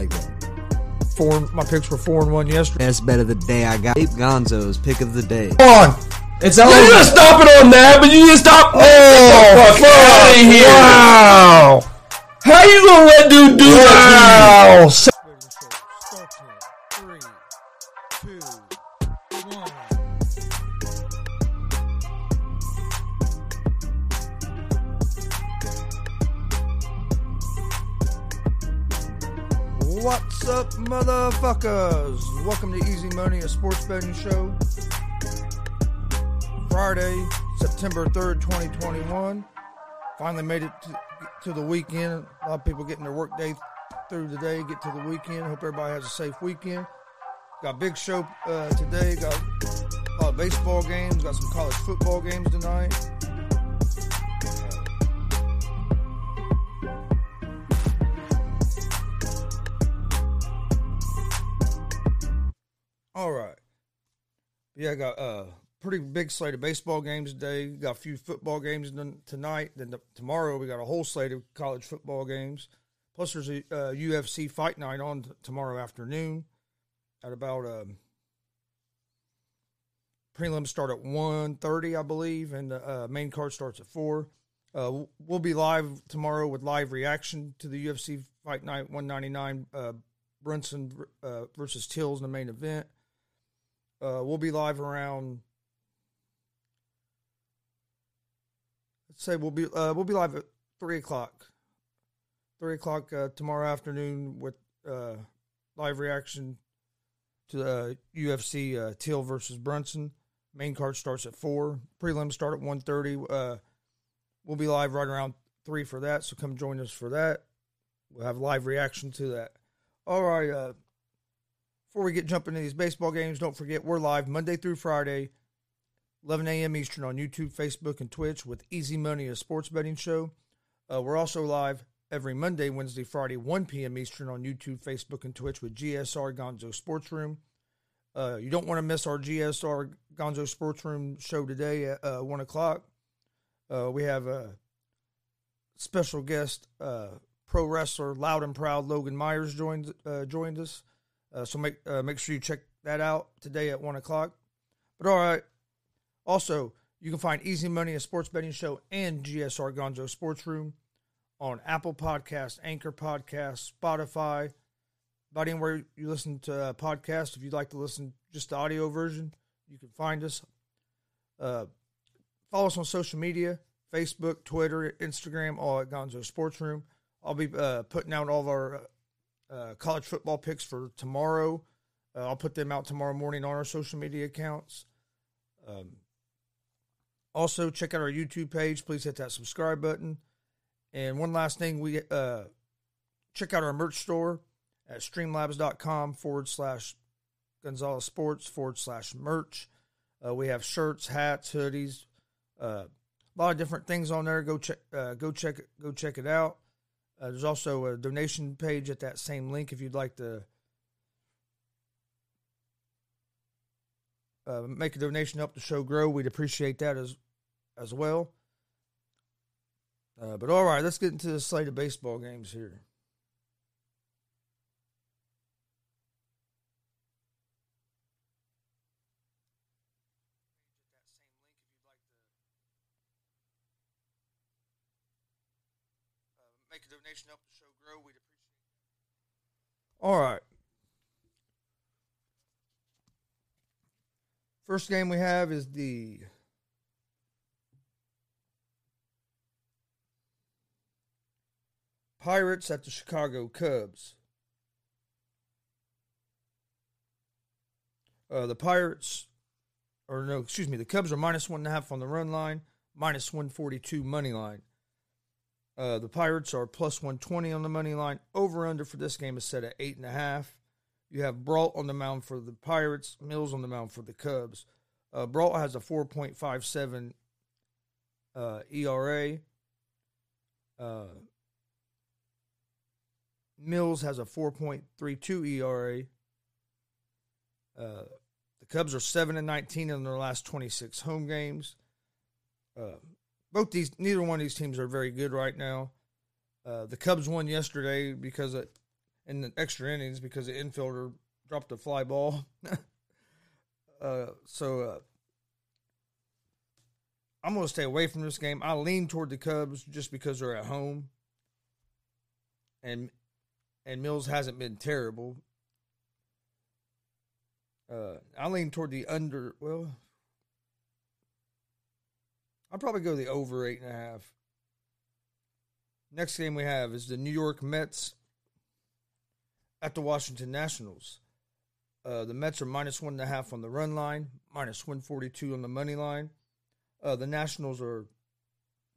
like that. Four. My picks were four and one yesterday. Best bet of the day I got. Ape Gonzo's pick of the day. Come on. It's you just stop it on that, but you just stop. Oh, fuck out of here! Wow. How you gonna let dude do that? Wow. Motherfuckers? Welcome to Easy Money, a sports betting show. Friday, September 3rd, 2021. Finally made it to, to the weekend. A lot of people getting their work day through the day, get to the weekend. Hope everybody has a safe weekend. Got big show uh, today. Got a lot of baseball games. Got some college football games tonight. All right. Yeah, I got a pretty big slate of baseball games today. Got a few football games tonight. Then the, tomorrow we got a whole slate of college football games. Plus, there's a uh, UFC fight night on t- tomorrow afternoon at about um, prelims start at 1.30, I believe, and the uh, main card starts at four. Uh, we'll be live tomorrow with live reaction to the UFC fight night 199 uh, Brunson uh, versus Tills in the main event. Uh, we'll be live around. Let's say we'll be uh, we'll be live at three o'clock. Three o'clock uh, tomorrow afternoon with uh, live reaction to the UFC uh, Till versus Brunson. Main card starts at four. Prelims start at one thirty. Uh, we'll be live right around three for that. So come join us for that. We'll have live reaction to that. All right. Before we get jumping into these baseball games, don't forget we're live Monday through Friday, 11 a.m. Eastern on YouTube, Facebook, and Twitch with Easy Money, a sports betting show. Uh, we're also live every Monday, Wednesday, Friday, 1 p.m. Eastern on YouTube, Facebook, and Twitch with GSR Gonzo Sports Room. Uh, you don't want to miss our GSR Gonzo Sports Room show today at uh, 1 o'clock. Uh, we have a special guest, uh, pro wrestler, loud and proud Logan Myers joined uh, joined us. Uh, so make uh, make sure you check that out today at one o'clock. But all right. Also, you can find Easy Money, a sports betting show, and GSR Gonzo Sports Room on Apple Podcasts, Anchor Podcasts, Spotify, about anywhere you listen to uh, podcasts. If you'd like to listen just the audio version, you can find us. Uh, follow us on social media: Facebook, Twitter, Instagram, all at Gonzo Sports Room. I'll be uh, putting out all of our uh, college football picks for tomorrow. Uh, I'll put them out tomorrow morning on our social media accounts. Um, also, check out our YouTube page. Please hit that subscribe button. And one last thing, we uh, check out our merch store at streamlabs.com forward slash Gonzalez Sports forward slash merch. Uh, we have shirts, hats, hoodies, uh, a lot of different things on there. Go check, uh, go check, go check it out. Uh, there's also a donation page at that same link if you'd like to uh, make a donation to help the show grow. We'd appreciate that as as well. Uh, but all right, let's get into the slate of baseball games here. Make a donation to help the show grow. We'd appreciate. All right. First game we have is the Pirates at the Chicago Cubs. Uh, the Pirates, or no, excuse me, the Cubs are minus one and a half on the run line, minus 142 money line. Uh, the Pirates are plus 120 on the money line. Over under for this game is set at 8.5. You have Brault on the mound for the Pirates, Mills on the mound for the Cubs. Uh, Brault has a 4.57 uh, ERA. Uh, Mills has a 4.32 ERA. Uh, the Cubs are 7 and 19 in their last 26 home games. Uh, both these, neither one of these teams are very good right now. Uh, the Cubs won yesterday because, it, in the extra innings because the infielder dropped a fly ball. uh, so uh, I'm going to stay away from this game. I lean toward the Cubs just because they're at home, and and Mills hasn't been terrible. Uh, I lean toward the under. Well, I'll probably go the over eight and a half. Next game we have is the New York Mets at the Washington Nationals. Uh, the Mets are minus one and a half on the run line, minus 142 on the money line. Uh, the Nationals are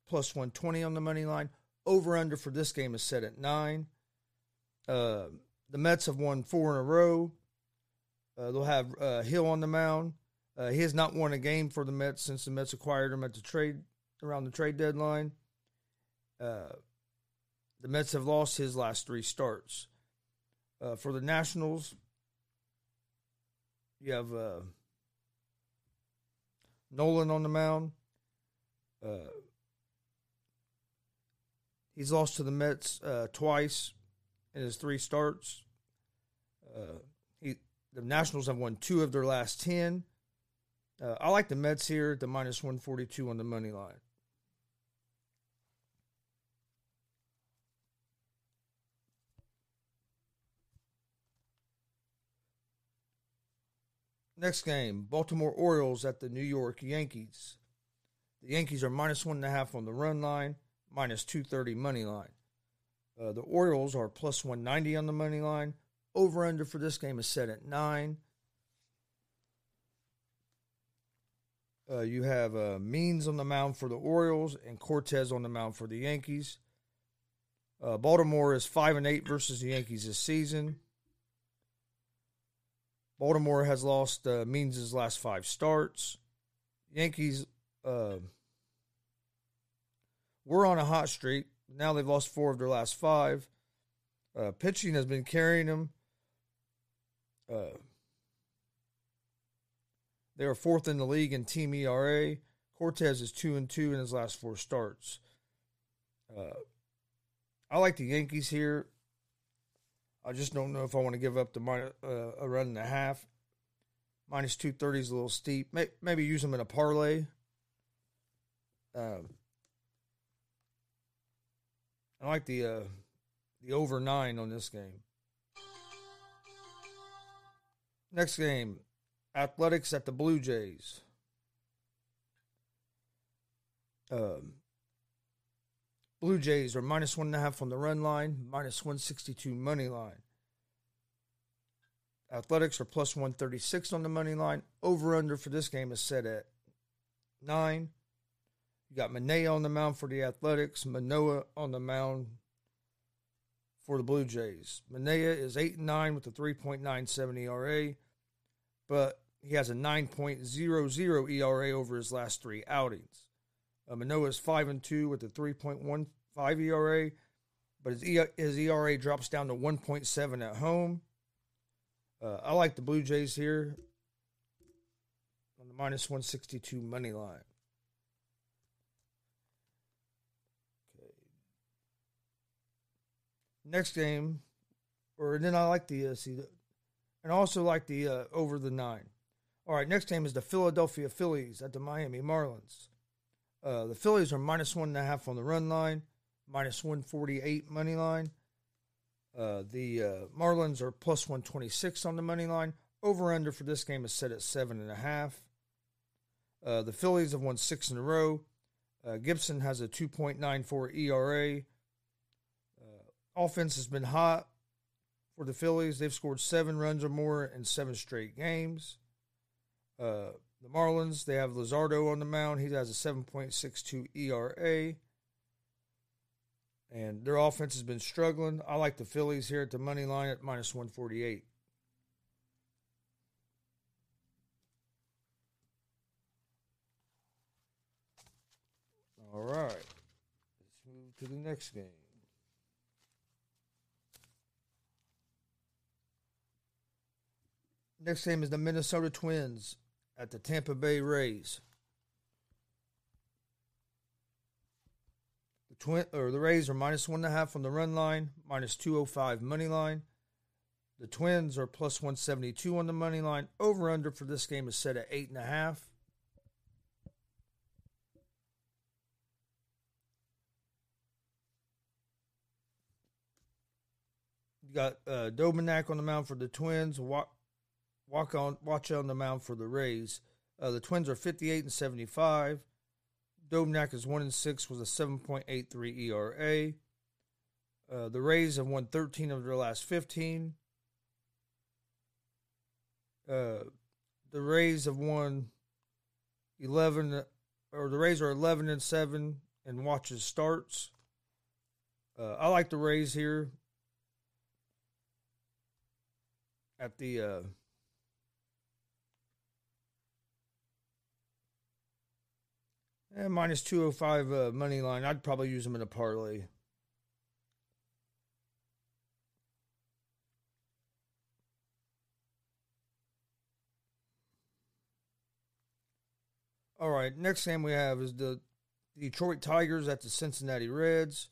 plus 120 on the money line. Over under for this game is set at nine. Uh, the Mets have won four in a row. Uh, they'll have uh, Hill on the mound. Uh, he has not won a game for the Mets since the Mets acquired him at the trade around the trade deadline. Uh, the Mets have lost his last three starts. Uh, for the Nationals, you have uh, Nolan on the mound. Uh, he's lost to the Mets uh, twice in his three starts. He, the Nationals have won two of their last ten. Uh, I like the Mets here the minus one forty two on the money line. Next game, Baltimore Orioles at the New York Yankees. The Yankees are minus one and a half on the run line, minus 230 money line. Uh, the Orioles are plus 190 on the money line. Over under for this game is set at nine. Uh, you have uh, Means on the mound for the Orioles and Cortes on the mound for the Yankees. Uh, Baltimore is five and eight versus the Yankees this season. Baltimore has lost uh, Means' last five starts. Yankees uh, were on a hot streak. Now they've lost four of their last five. Uh, pitching has been carrying them. Uh, they are fourth in the league in team ERA. Cortes is two and two in his last four starts. Uh, I like the Yankees here. I just don't know if I want to give up the minus, uh, a run and a half. Minus two thirty is a little steep. Maybe use them in a parlay. Um, I like the uh, the over nine on this game. Next game, Athletics at the Blue Jays. Um, Blue Jays are minus one and a half on the run line, minus 162 money line. Athletics are plus 136 on the money line. Over under for this game is set at nine. You got Manaea on the mound for the Athletics, Manoah on the mound for the Blue Jays. Manaea is 8 and 9 with a 3.97 ERA, but he has a 9.00 ERA over his last three outings. Uh, Manoah is 5 and 2 with a 3.15 ERA, but his, e- his ERA drops down to 1.7 at home. Uh, I like the Blue Jays here on the minus 162 money line. Okay. Next game, or then I like the uh, see, the, and also like the uh, over the nine. All right, next game is the Philadelphia Phillies at the Miami Marlins. Uh, the Phillies are minus one and a half on the run line, minus 148 money line. Uh, the uh, Marlins are plus 126 on the money line. Over under for this game is set at seven and a half. Uh, the Phillies have won six in a row. Uh, Gibson has a 2.94 ERA. Uh, offense has been hot for the Phillies. They've scored seven runs or more in seven straight games. Uh, the Marlins, they have Luzardo on the mound. He has a 7.62 ERA. And their offense has been struggling. I like the Phillies here at the money line at minus 148. All right. Let's move to the next game. Next game is the Minnesota Twins at the Tampa Bay Rays. The twin or the Rays are minus one and a half on the run line, minus two oh five money line. The Twins are plus 172 on the money line. Over under for this game is set at eight and a half. You got uh, Dobnak on the mound for the Twins. Walk on, Wacha on the mound for the Rays. Uh, the Twins are 58 and 75. Dobnak is one and six with a 7.83 ERA. Uh, the Rays have won 13 of their last 15. Uh, the Rays have won 11, or the Rays are 11 and seven in Wacha's starts. Uh, I like the Rays here at the eh, minus 205 uh, money line. I'd probably use them in a parlay. All right, next game we have is the Detroit Tigers at the Cincinnati Reds.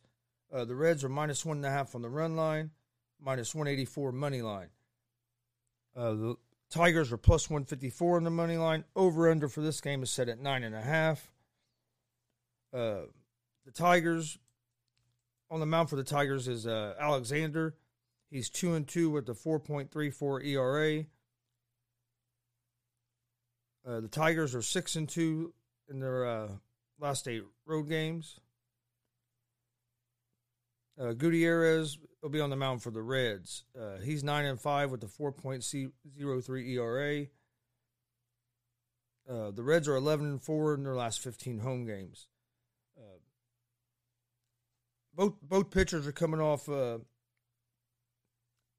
Uh, the Reds are minus one and a half on the run line, minus 184 money line. Uh, the Tigers are plus 154 on the money line. Over under for this game is set at nine and a half. Uh, the Tigers on the mound for the Tigers is uh, Alexander. He's two and two with a 4.34 ERA. Uh, the Tigers are six and two in their uh, last eight road games. Uh, Gutierrez will be on the mound for the Reds. He's nine and five with a 4.03 ERA. Uh, the Reds are 11 and four in their last 15 home games. Uh, both both pitchers are coming off uh,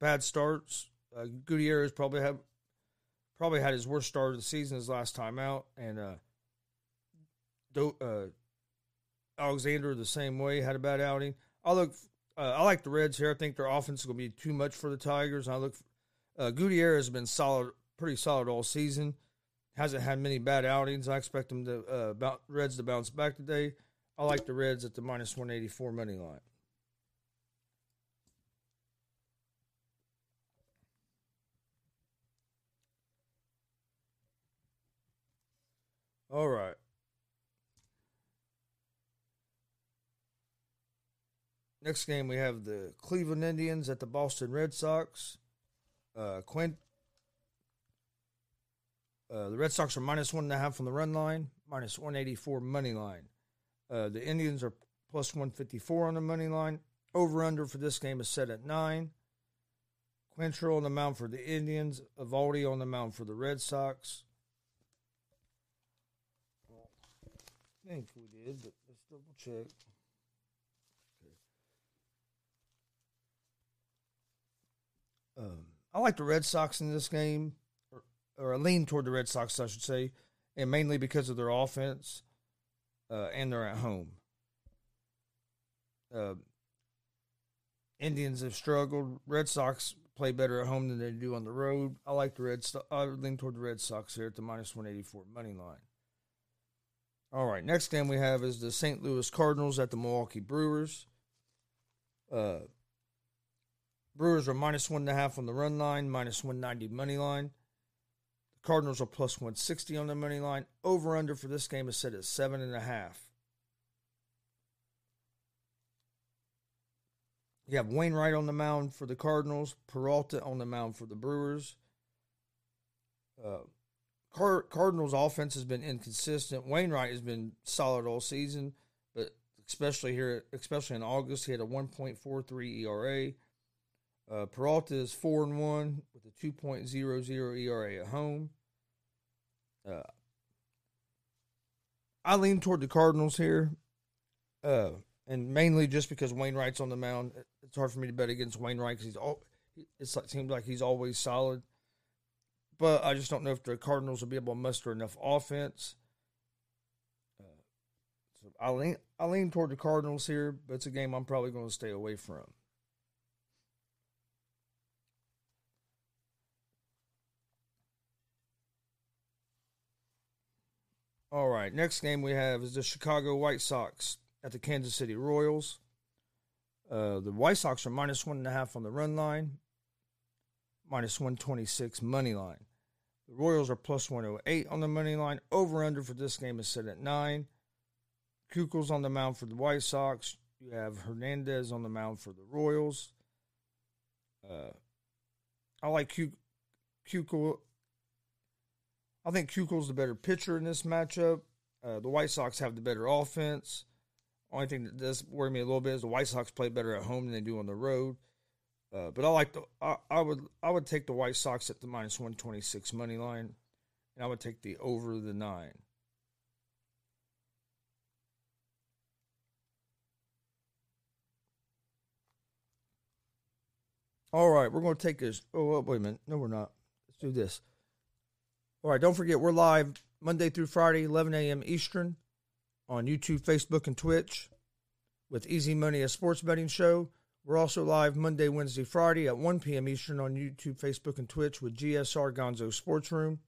bad starts. Uh, Gutierrez probably have probably had his worst start of the season his last time out, and uh, Do, uh, Alexander the same way had a bad outing. I look, uh, I like the Reds here. I think their offense is going to be too much for the Tigers. I look, uh, Gutierrez has been solid, pretty solid all season. Hasn't had many bad outings. I expect them to uh, Reds to bounce back today. I like the Reds at the minus one eighty four money line. All right. Next game, we have the Cleveland Indians at the Boston Red Sox. Uh, Quint, uh, the Red Sox are minus one and a half on the run line, minus 184 money line. Uh, the Indians are plus 154 on the money line. Over under for this game is set at nine. Quantrill on the mound for the Indians. Eovaldi on the mound for the Red Sox. I think we did, but let's double check. Um, I like the Red Sox in this game, or, or I lean toward the Red Sox, I should say, and mainly because of their offense, uh, and they're at home. Uh, Indians have struggled. Red Sox play better at home than they do on the road. I like the Red. So- I lean toward the Red Sox here at the minus one eighty four money line. All right, next game we have is the St. Louis Cardinals at the Milwaukee Brewers. Uh, Brewers are minus one and a half on the run line, minus 190 money line. Cardinals are plus 160 on the money line. Over under for this game is set at seven and a half. You have Wainwright on the mound for the Cardinals, Peralta on the mound for the Brewers. Uh, Car- Cardinals' offense has been inconsistent. Wainwright has been solid all season, but especially here, especially in August, he had a 1.43 ERA. Uh, Peralta is four and one with a 2.00 ERA at home. Uh, I lean toward the Cardinals here, uh, and mainly just because Wainwright's on the mound. It's hard for me to bet against Wainwright because he's all. It seems like he's always solid but I just don't know if the Cardinals will be able to muster enough offense. Uh, so I lean I lean toward the Cardinals here, but it's a game I'm probably going to stay away from. All right, next game we have is the Chicago White Sox at the Kansas City Royals. Uh, the White Sox are minus one and a half on the run line, minus 126 money line. The Royals are plus 108 on the money line. Over under for this game is set at 9. Keuchel's on the mound for the White Sox. You have Hernandez on the mound for the Royals. Uh, I like Keuchel. I think Keuchel's the better pitcher in this matchup. Uh, the White Sox have the better offense. Only thing that does worry me a little bit is the White Sox play better at home than they do on the road. Uh, but I like the I, I, would I would take the White Sox at the minus one twenty six money line, and I would take the over the nine. All right, we're going to take this. Oh, wait a minute. No, we're not. Let's do this. All right, don't forget, we're live Monday through Friday, 11 a.m. Eastern on YouTube, Facebook, and Twitch with Easy Money, a sports betting show. We're also live Monday, Wednesday, Friday at 1 p.m. Eastern on YouTube, Facebook, and Twitch with GSR Gonzo Sports Room.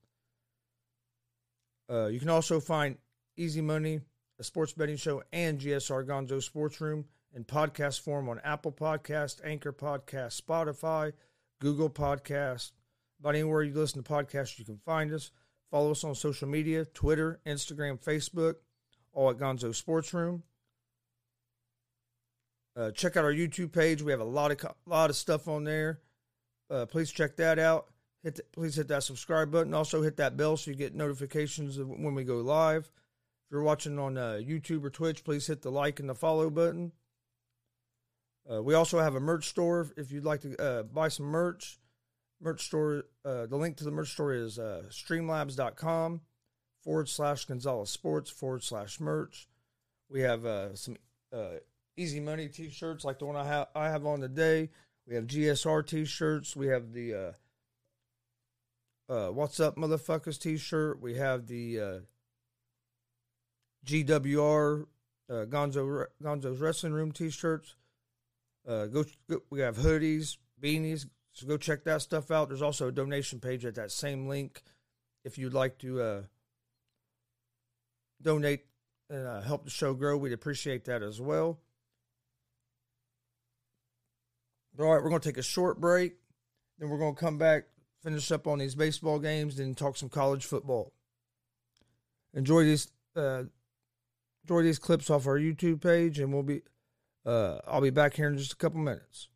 Uh, you can also find Easy Money, a sports betting show, and GSR Gonzo Sports Room in podcast form on Apple Podcast, Anchor Podcast, Spotify, Google Podcast. Anywhere you listen to podcasts, you can find us. Follow us on social media, Twitter, Instagram, Facebook, all at Gonzo Sports Room. Uh, check out our YouTube page. We have a lot of lot of stuff on there. Uh, please check that out. Hit the, please hit that subscribe button. Also hit that bell so you get notifications when we go live. If you're watching on uh, YouTube or Twitch, please hit the like and the follow button. Uh, we also have a merch store. If you'd like to uh, buy some merch, merch store. Uh, the link to the merch store is uh, streamlabs.com forward slash Gonzalez Sports forward slash merch. We have uh, some uh, easy money t shirts like the one I have I have on today. We have GSR t shirts. We have the uh, uh, What's Up Motherfuckers t shirt. We have the GWR Gonzo Gonzo's Wrestling Room t shirts. Go, go, we have hoodies, beanies. So go check that stuff out. There's also a donation page at that same link if you'd like to uh, donate and uh, help the show grow. We'd appreciate that as well. All right, we're going to take a short break. Then we're going to come back, finish up on these baseball games, then talk some college football. Enjoy these. Uh, enjoy these clips off our YouTube page, and we'll be uh, I'll be back here in just a couple minutes.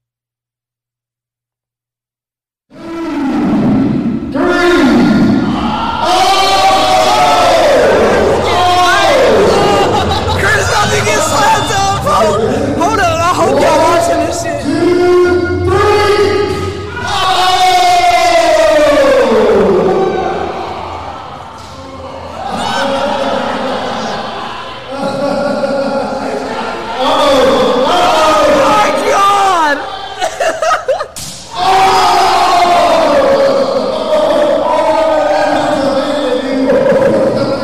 Chris about to get up. Hold, up. I hope y'all watching this shit. Oh my God!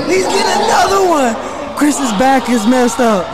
He's getting another one. Chris's back is messed up.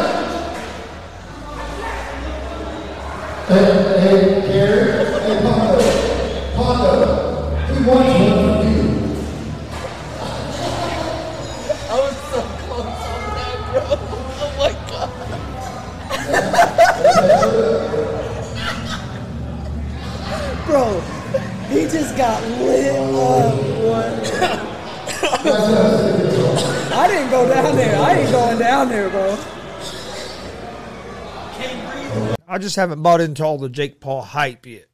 just haven't bought into all the Jake Paul hype yet.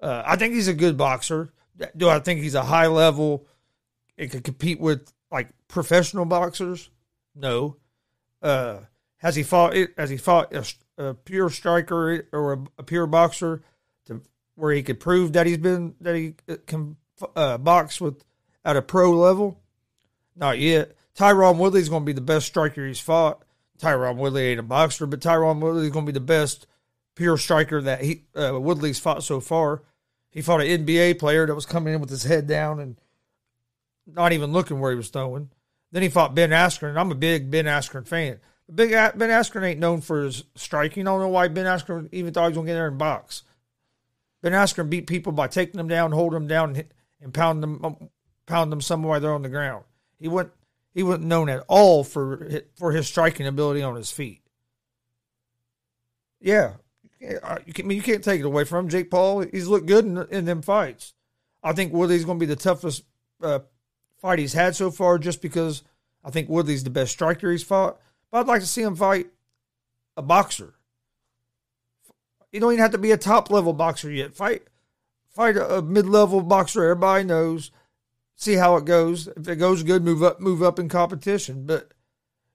Uh, I think he's a good boxer. Do I think he's a high level? It could compete with like professional boxers? No. Uh, has he fought? Has he fought a, a pure striker or a, a pure boxer to where he could prove that he's been that he can uh, box with at a pro level? Not yet. Tyron Woodley's going to be the best striker he's fought. Tyron Woodley ain't a boxer, but Tyron Woodley's going to be the best pure striker that he uh, Woodley's fought so far. He fought an NBA player that was coming in with his head down and not even looking where he was throwing. Then he fought Ben Askren, I'm a big Ben Askren fan. Big Ben Askren ain't known for his striking. I don't know why Ben Askren even thought he was to get there and box. Ben Askren beat people by taking them down, holding them down, and, hit, and them, pound them somewhere they're on the ground. He wasn't he wasn't known at all for for his striking ability on his feet. Yeah, you can, I mean, you can't take it away from. Jake Paul, he's looked good in, in them fights. I think Woodley's going to be the toughest uh, fight he's had so far, just because I think Woodley's the best striker he's fought. But I'd like to see him fight a boxer. You don't even have to be a top level boxer yet. Fight, fight a, a mid level boxer. Everybody knows. See how it goes. If it goes good, move up, move up in competition. But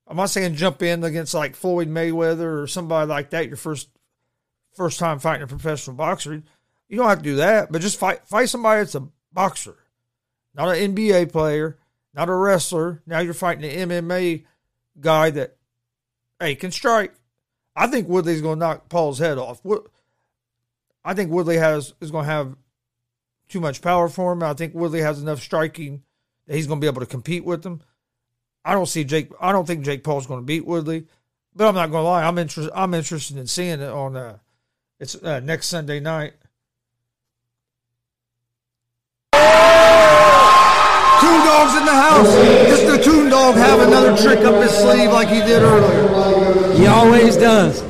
I'm not saying jump in against like Floyd Mayweather or somebody like that. Your first first time fighting a professional boxer. You don't have to do that, but just fight fight somebody that's a boxer, not an NBA player, not a wrestler. Now you're fighting an MMA guy that, hey, can strike. I think Woodley's going to knock Paul's head off. Wo- I think Woodley has is going to have too much power for him. I think Woodley has enough striking that he's going to be able to compete with him. I don't see Jake. I don't think Jake Paul's going to beat Woodley, but I'm not going to lie. I'm interested. I'm interested in seeing it on. Uh, it's uh, next Sunday night. Toon Dog's in the house. Just the Toon Dog have another trick up his sleeve like he did earlier. He always does.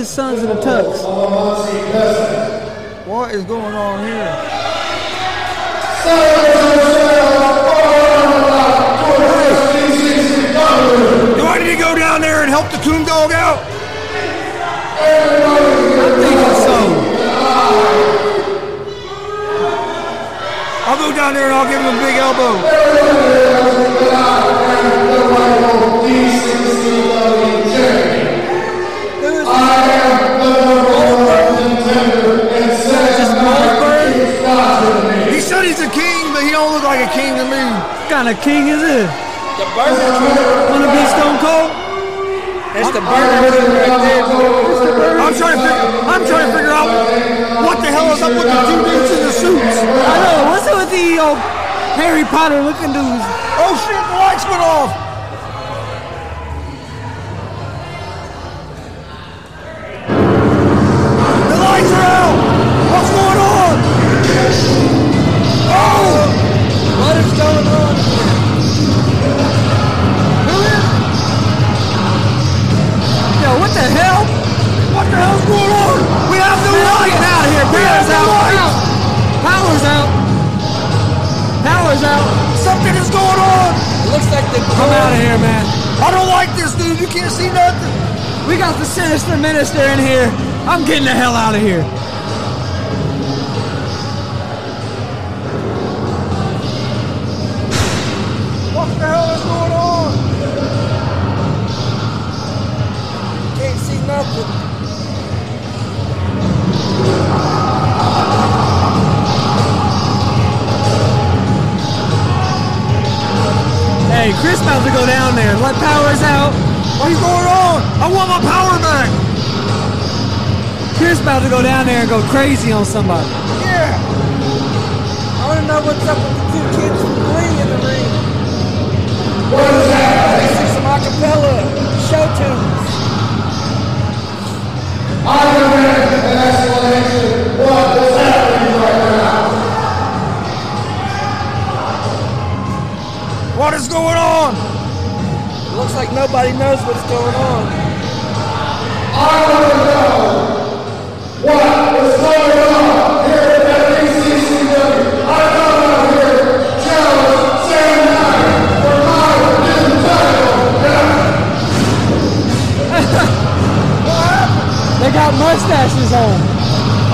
His son's in a tux? What is going on here? Do I need to go down there and help the coon dog out? I'm thinking so. I'll go down there and I'll give him a big elbow. Kind of king is this? The burger Wanna be Stone Cold? That's the burger king right there. I'm trying to figure, I'm trying to figure out what the hell is up with the two dudes in the suits. I know. What's up with the old Harry Potter looking dudes? Oh shit, the lights went off. Getting out of here. We have Power's out. Power's out. Power's out. Something is going on. It looks like the I'm out of here, man. I don't like this, dude. You can't see nothing. We got the sinister minister in here. I'm getting the hell out of here. Go. Let Powers out. What is going on? I want my power back. Chris about to go down there and go crazy on somebody. Yeah. I want to know what's up with the two kids from Glee in the ring. What is that? They sing some acapella show tunes. I demand an explanation. What is happening right now? What is going on? Looks like nobody knows what's going on. I want to know what is going on here at ACCW. I come out here challenge Sam Knight for my new title. what happened? They got mustaches on.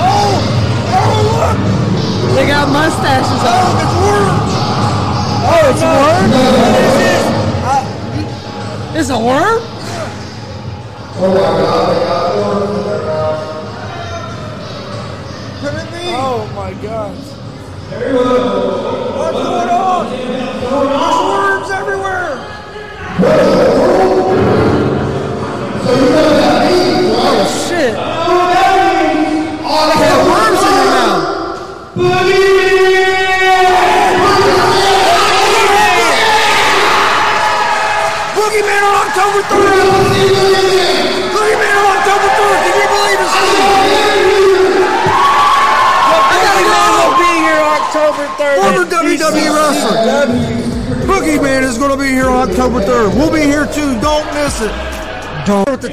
Oh, oh look! They got mustaches on. Oh, it's worms. Oh, it's a worm? oh What is this? It's a worm? Who my gosh. What's going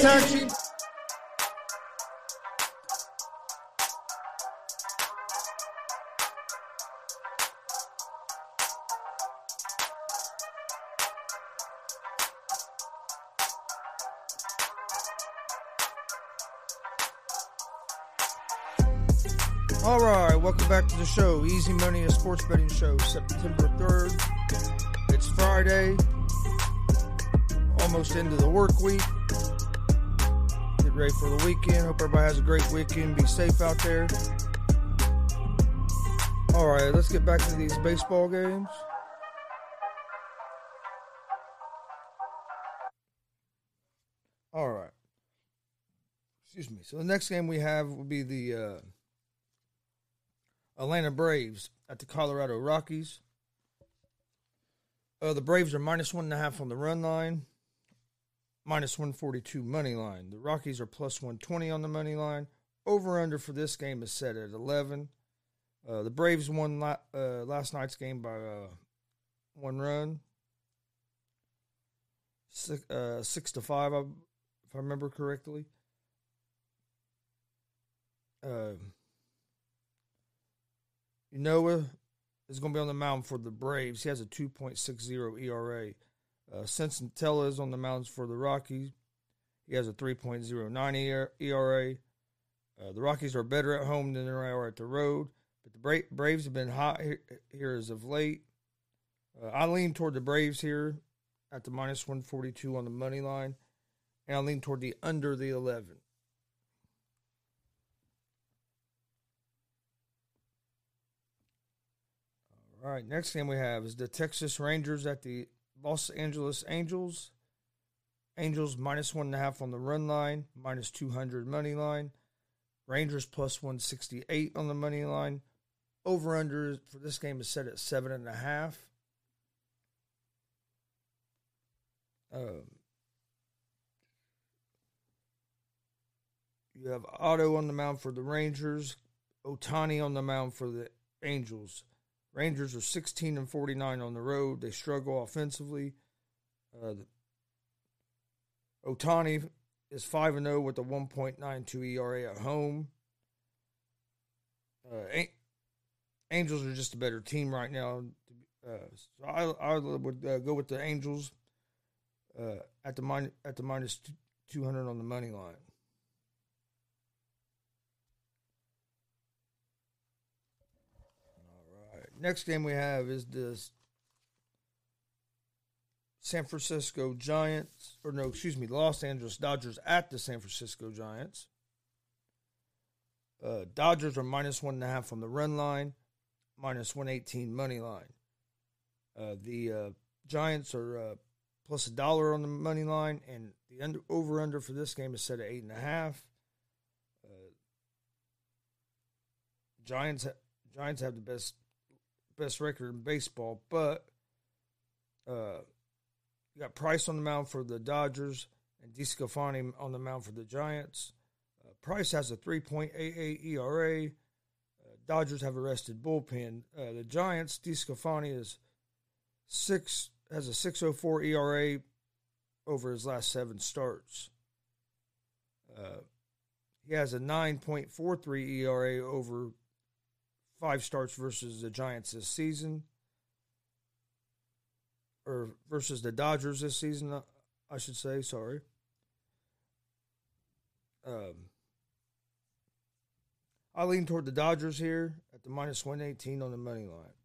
All right, welcome back to the show. Easy Money, a sports betting show, September 3rd. It's Friday, almost into the work week. Get ready for the weekend. Hope everybody has a great weekend. Be safe out there. All right, let's get back to these baseball games. All right. Excuse me. So the next game we have will be the uh, Atlanta Braves at the Colorado Rockies. Uh, the Braves are minus one and a half on the run line, minus 142 money line. The Rockies are plus 120 on the money line. Over under for this game is set at 11. Uh, the Braves won la- uh, last night's game by uh, one run, six, uh, six to five, if I remember correctly. Uh, Ynoa is going to be on the mound for the Braves. He has a 2.60 ERA. Uh, Senzatela is on the mounds for the Rockies. He has a 3.09 ERA. Uh, the Rockies are better at home than they are at the road, but the Bra- Braves have been hot here, here as of late. Uh, I lean toward the Braves here at the minus 142 on the money line, and I lean toward the under the 11. All right, next game we have is the Texas Rangers at the Los Angeles Angels. Angels minus one and a half on the run line, minus 200 money line. Rangers plus 168 on the money line. Over under for this game is set at seven and a half. Um, you have Otto on the mound for the Rangers, Ohtani on the mound for the Angels. Rangers are 16 and 49 on the road. They struggle offensively. Uh, Ohtani is 5 and 0 with a 1.92 ERA at home. Uh, Angels are just a better team right now. Uh, so I, I would uh, go with the Angels uh, at the min- at the minus 200 on the money line. Next game we have is this San Francisco Giants, or no, excuse me, Los Angeles Dodgers at the San Francisco Giants. Uh, Dodgers are minus one and a half on the run line, minus 118 money line. Uh, the uh, Giants are uh, plus a dollar on the money line, and the under, over under for this game is set at eight and a half. Uh, Giants Giants have the best best record in baseball, but uh, you got Price on the mound for the Dodgers and DeSclafani on the mound for the Giants. Uh, Price has a 3.88 ERA. Uh, Dodgers have arrested bullpen. Uh, the Giants, DeSclafani is six has a 6.04 ERA over his last seven starts. Uh, he has a 9.43 ERA over five starts versus the Giants this season, or versus the Dodgers this season, I should say. Sorry. Um, I lean toward the Dodgers here at the minus one eighteen on the money line,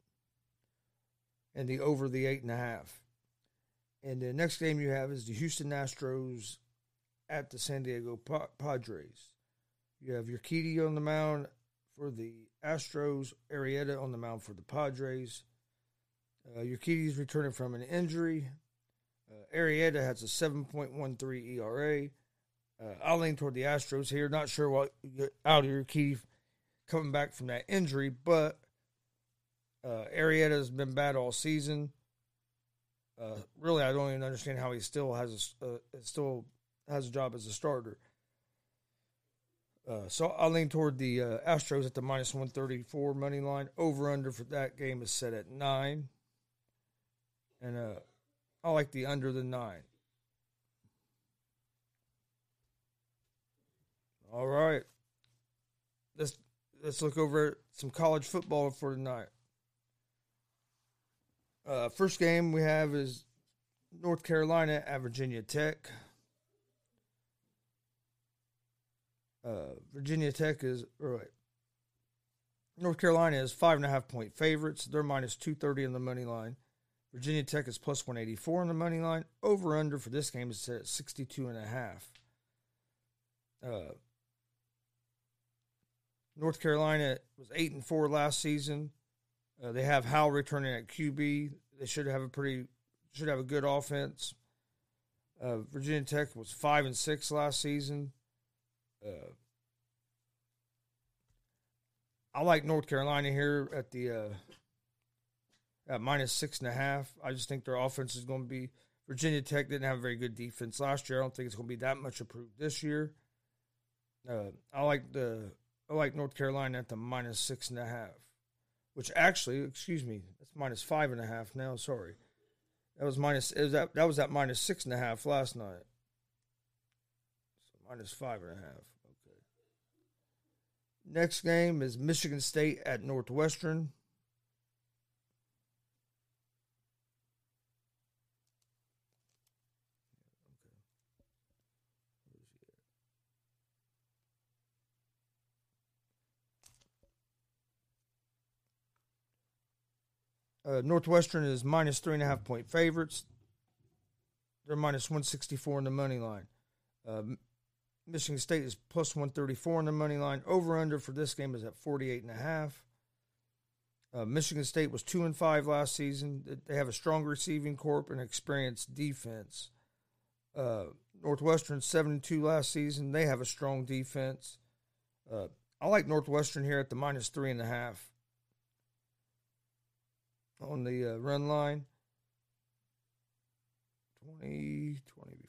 and the over the eight and a half. And the next game you have is the Houston Astros at the San Diego Padres. You have Urquidy on the mound for the Astros. Arrieta on the mound for the Padres. Uh, Urquidy's returning from an injury. Uh, Arrieta has a 7.13 ERA. Uh, I'll lean toward the Astros here. Not sure what out of Urquidy coming back from that injury, but uh, Arrieta has been bad all season. Uh, really, I don't even understand how he still has a, uh, still has a job as a starter. Uh, so I'll lean toward the uh, Astros at the minus one thirty four money line. Over under for that game is set at nine, and uh, I like the under the nine. All right, let's let's look over some college football for tonight. Uh, first game we have is North Carolina at Virginia Tech. Uh, Virginia Tech is or wait, North Carolina is five and a half point favorites. They're minus two thirty on the money line. Virginia Tech is plus one eighty four on the money line. Over under for this game is set at sixty two and a half. Uh, North Carolina was eight and four last season. Uh, they have Howell returning at QB. They should have a pretty should have a good offense. Uh, Virginia Tech was five and six last season. Uh, I like North Carolina here at the uh, at minus six and a half. I just think their offense is going to be. Virginia Tech didn't have a very good defense last year. I don't think it's going to be that much improved this year. Uh, I like the I like North Carolina at the minus six and a half, which actually, excuse me, that's minus five and a half now. Sorry, that was minus. Was that that was at minus six and a half last night. Minus five and a half. Okay. Next game is Michigan State at Northwestern. Uh, Northwestern is minus three and a half point favorites. They're minus 164 on the money line. Uh, Michigan State is plus 134 on the money line. Over under for this game is at 48 and a half. Uh, Michigan State was two and five last season. They have a strong receiving corp and experienced defense. Uh, Northwestern seven and two last season. They have a strong defense. Uh, I like Northwestern here at the minus three and a half on the uh, run line. 20, 20 40.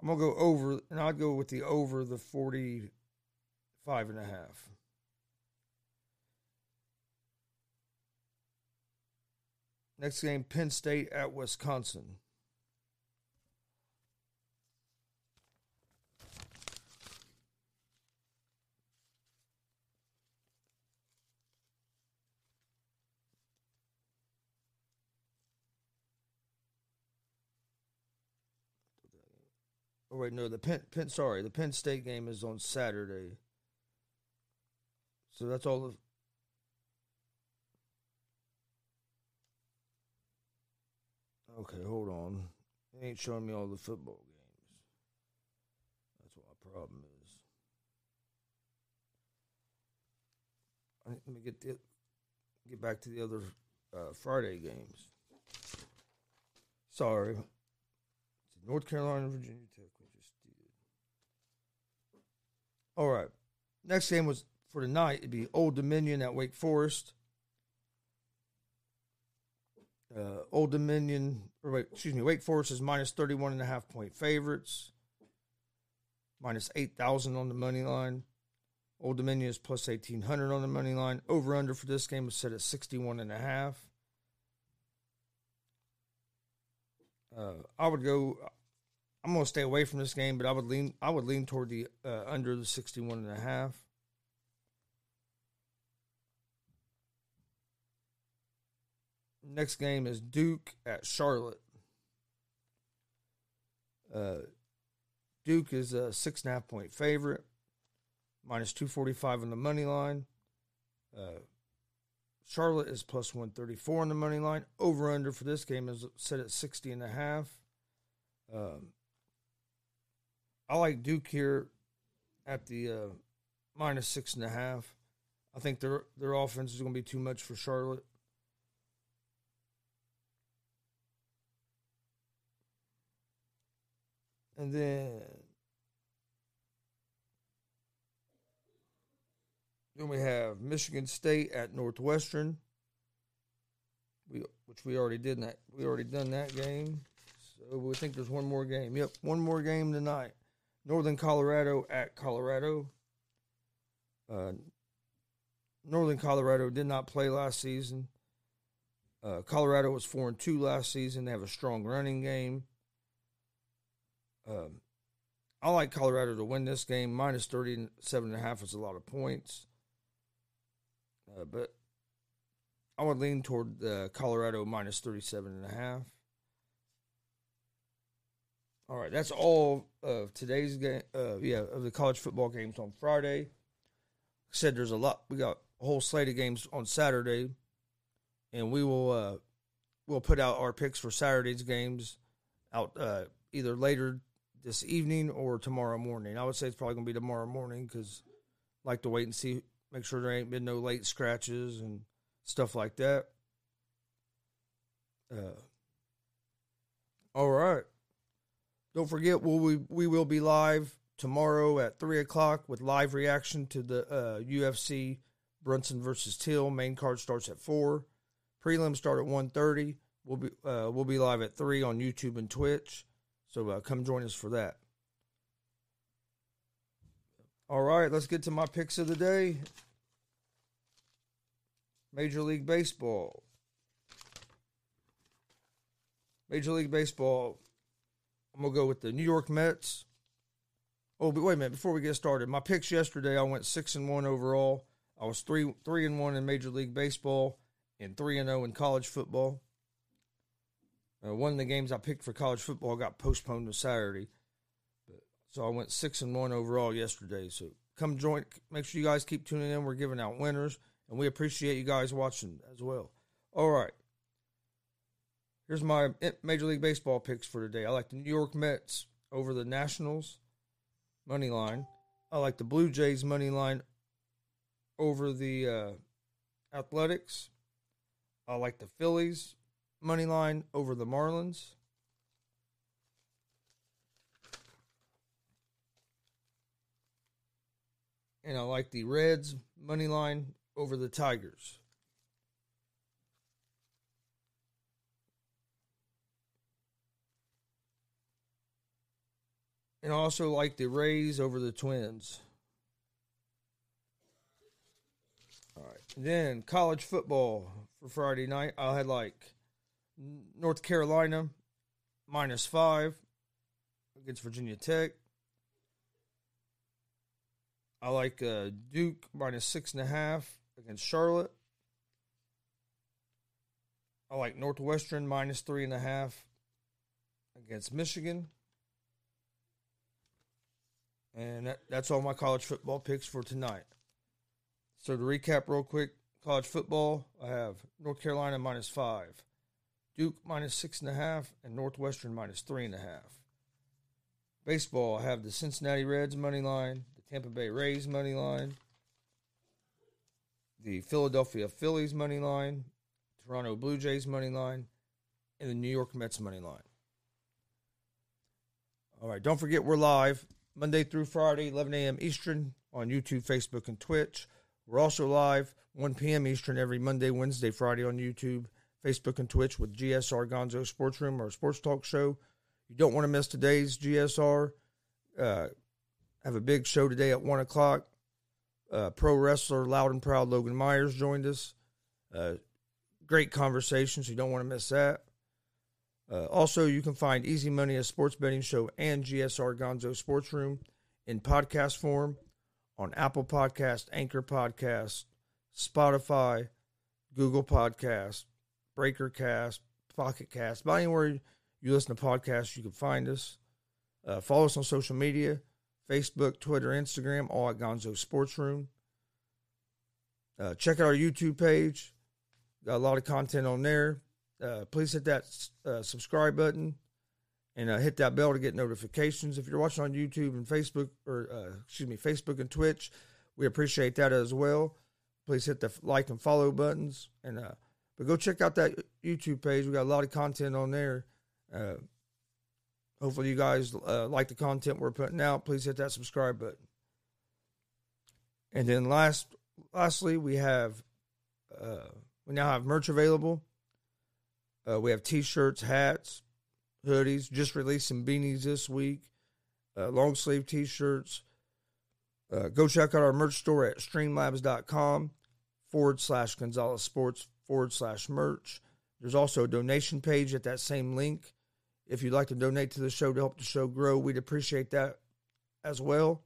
I'm going to go over, and I'd go with the over the 45 and a half. Next game, Penn State at Wisconsin. Oh wait, no, the Penn, Penn sorry, the Penn State game is on Saturday. So that's all of Okay, hold on. It ain't showing me all the football games. That's what my problem is. Let me get the get back to the other uh, Friday games. Sorry. North Carolina, Virginia Tech. We just did. All right. Next game was for tonight. It'd be Old Dominion at Wake Forest. Uh, Old Dominion, or wait, excuse me, Wake Forest is minus 31 and a half point favorites. Minus 8,000 on the money line. Old Dominion is plus 1,800 on the money line. Over under for this game was set at 61 and a half. Uh, I would go. I'm going to stay away from this game, but I would lean. I would lean toward the uh, under the 61 and a half. Next game is Duke at Charlotte. Uh, Duke is a six and a half point favorite, minus 245 on the money line. Uh, Charlotte is plus 134 on the money line. Over under for this game is set at 60 and a half. Um, I like Duke here at the uh, minus six and a half. I think their their offense is going to be too much for Charlotte. And then then we have Michigan State at Northwestern. We which we already did that. We already done that game. So we think there's one more game. Yep, one more game tonight. Northern Colorado at Colorado. Uh, Northern Colorado did not play last season. Uh, Colorado was four and two last season. They have a strong running game. Um, I like Colorado to win this game. Minus 37 and a half is a lot of points. Uh, but I would lean toward uh, Colorado minus 37 and a half. All right, that's all of today's game. Uh, yeah, of the college football games on Friday. I said there's a lot. We got a whole slate of games on Saturday, and we will uh, we'll put out our picks for Saturday's games out uh, either later this evening or tomorrow morning. I would say it's probably gonna be tomorrow morning because like to wait and see, make sure there ain't been no late scratches and stuff like that. Uh, all right. Don't forget, we'll, we we will be live tomorrow at three o'clock with live reaction to the uh, UFC Brunson versus Till. Main card starts at four. Prelims start at 1.30. We'll be uh, we'll be live at three on YouTube and Twitch. So uh, come join us for that. All right, let's get to my picks of the day. Major League Baseball. Major League Baseball. I'm gonna go with the New York Mets. Oh, but wait a minute! Before we get started, my picks yesterday, I went six and one overall. I was three three and one in Major League Baseball and three and zero in college football. Uh, one of the games I picked for college football got postponed to Saturday, but, so I went six and one overall yesterday. So come join. Make sure you guys keep tuning in. We're giving out winners, and we appreciate you guys watching as well. All right. Here's my Major League Baseball picks for today. I like the New York Mets over the Nationals money line. I like the Blue Jays money line over the uh, Athletics. I like the Phillies money line over the Marlins. And I like the Reds money line over the Tigers. And also like the Rays over the Twins. All right. Then college football for Friday night. I had like North Carolina minus five against Virginia Tech. I like uh, Duke minus six and a half against Charlotte. I like Northwestern minus three and a half against Michigan. And that, that's all my college football picks for tonight. So to recap real quick, college football, I have North Carolina minus five, Duke minus six and a half, and Northwestern minus three and a half. Baseball, I have the Cincinnati Reds money line, the Tampa Bay Rays money line, the Philadelphia Phillies money line, Toronto Blue Jays money line, and the New York Mets money line. All right, don't forget we're live Monday through Friday, 11 a.m. Eastern on YouTube, Facebook, and Twitch. We're also live 1 p.m. Eastern every Monday, Wednesday, Friday on YouTube, Facebook, and Twitch with GSR Gonzo Sports Room, our sports talk show. You don't want to miss today's GSR. Uh, have a big show today at 1 o'clock. Uh, pro wrestler, loud and proud Logan Myers joined us. Uh, great conversation, so you don't want to miss that. Uh, also, you can find Easy Money, a sports betting show, and GSR Gonzo Sports Room in podcast form on Apple Podcast, Anchor Podcast, Spotify, Google Podcast, Breaker Cast, Pocket Cast. By anywhere you listen to podcasts, you can find us. Uh, follow us on social media Facebook, Twitter, Instagram, all at Gonzo Sports Room. Uh, check out our YouTube page. Got a lot of content on there uh, please hit that uh, subscribe button and uh, hit that bell to get notifications. If you're watching on YouTube and Facebook, or uh, excuse me, Facebook and Twitch, we appreciate that as well. Please hit the like and follow buttons, and uh, but go check out that YouTube page. We got a lot of content on there. Uh, hopefully, you guys like the content we're putting out. Please hit that subscribe button. And then last, lastly, we have we now have merch available. Uh, we have t-shirts, hats, hoodies. Just released some beanies this week. Uh, long sleeve t-shirts. Uh, go check out our merch store at streamlabs.com forward slash Gonzalez Sports forward slash merch. There's also a donation page at that same link. If you'd like to donate to the show to help the show grow, we'd appreciate that as well.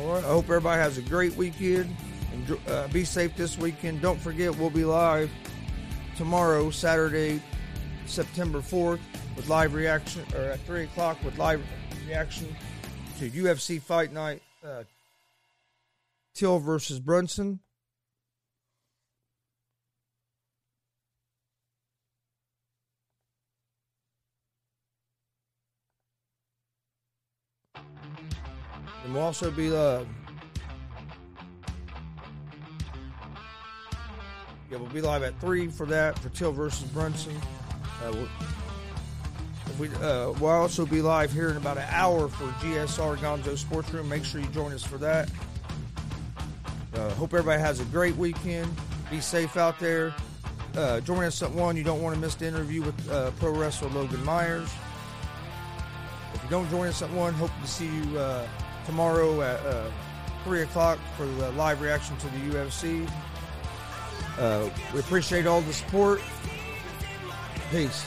All right. I hope everybody has a great weekend. Enjoy, uh, be safe this weekend. Don't forget, we'll be live tomorrow, Saturday, September 4th, with live reaction, or at 3 o'clock with live reaction to UFC Fight Night uh, Till versus Brunson. And we'll also be uh, yeah, we'll be live at three for that for Till versus Brunson. Uh, we'll, we uh, we'll also be live here in about an hour for GSR Gonzo Sports Room. Make sure you join us for that. Uh, hope everybody has a great weekend. Be safe out there. Uh, join us at one. You don't want to miss the interview with uh, pro wrestler Logan Myers. If you don't join us at one, hope to see you uh, tomorrow at uh, three o'clock for the live reaction to the UFC. Uh, we appreciate all the support. Peace.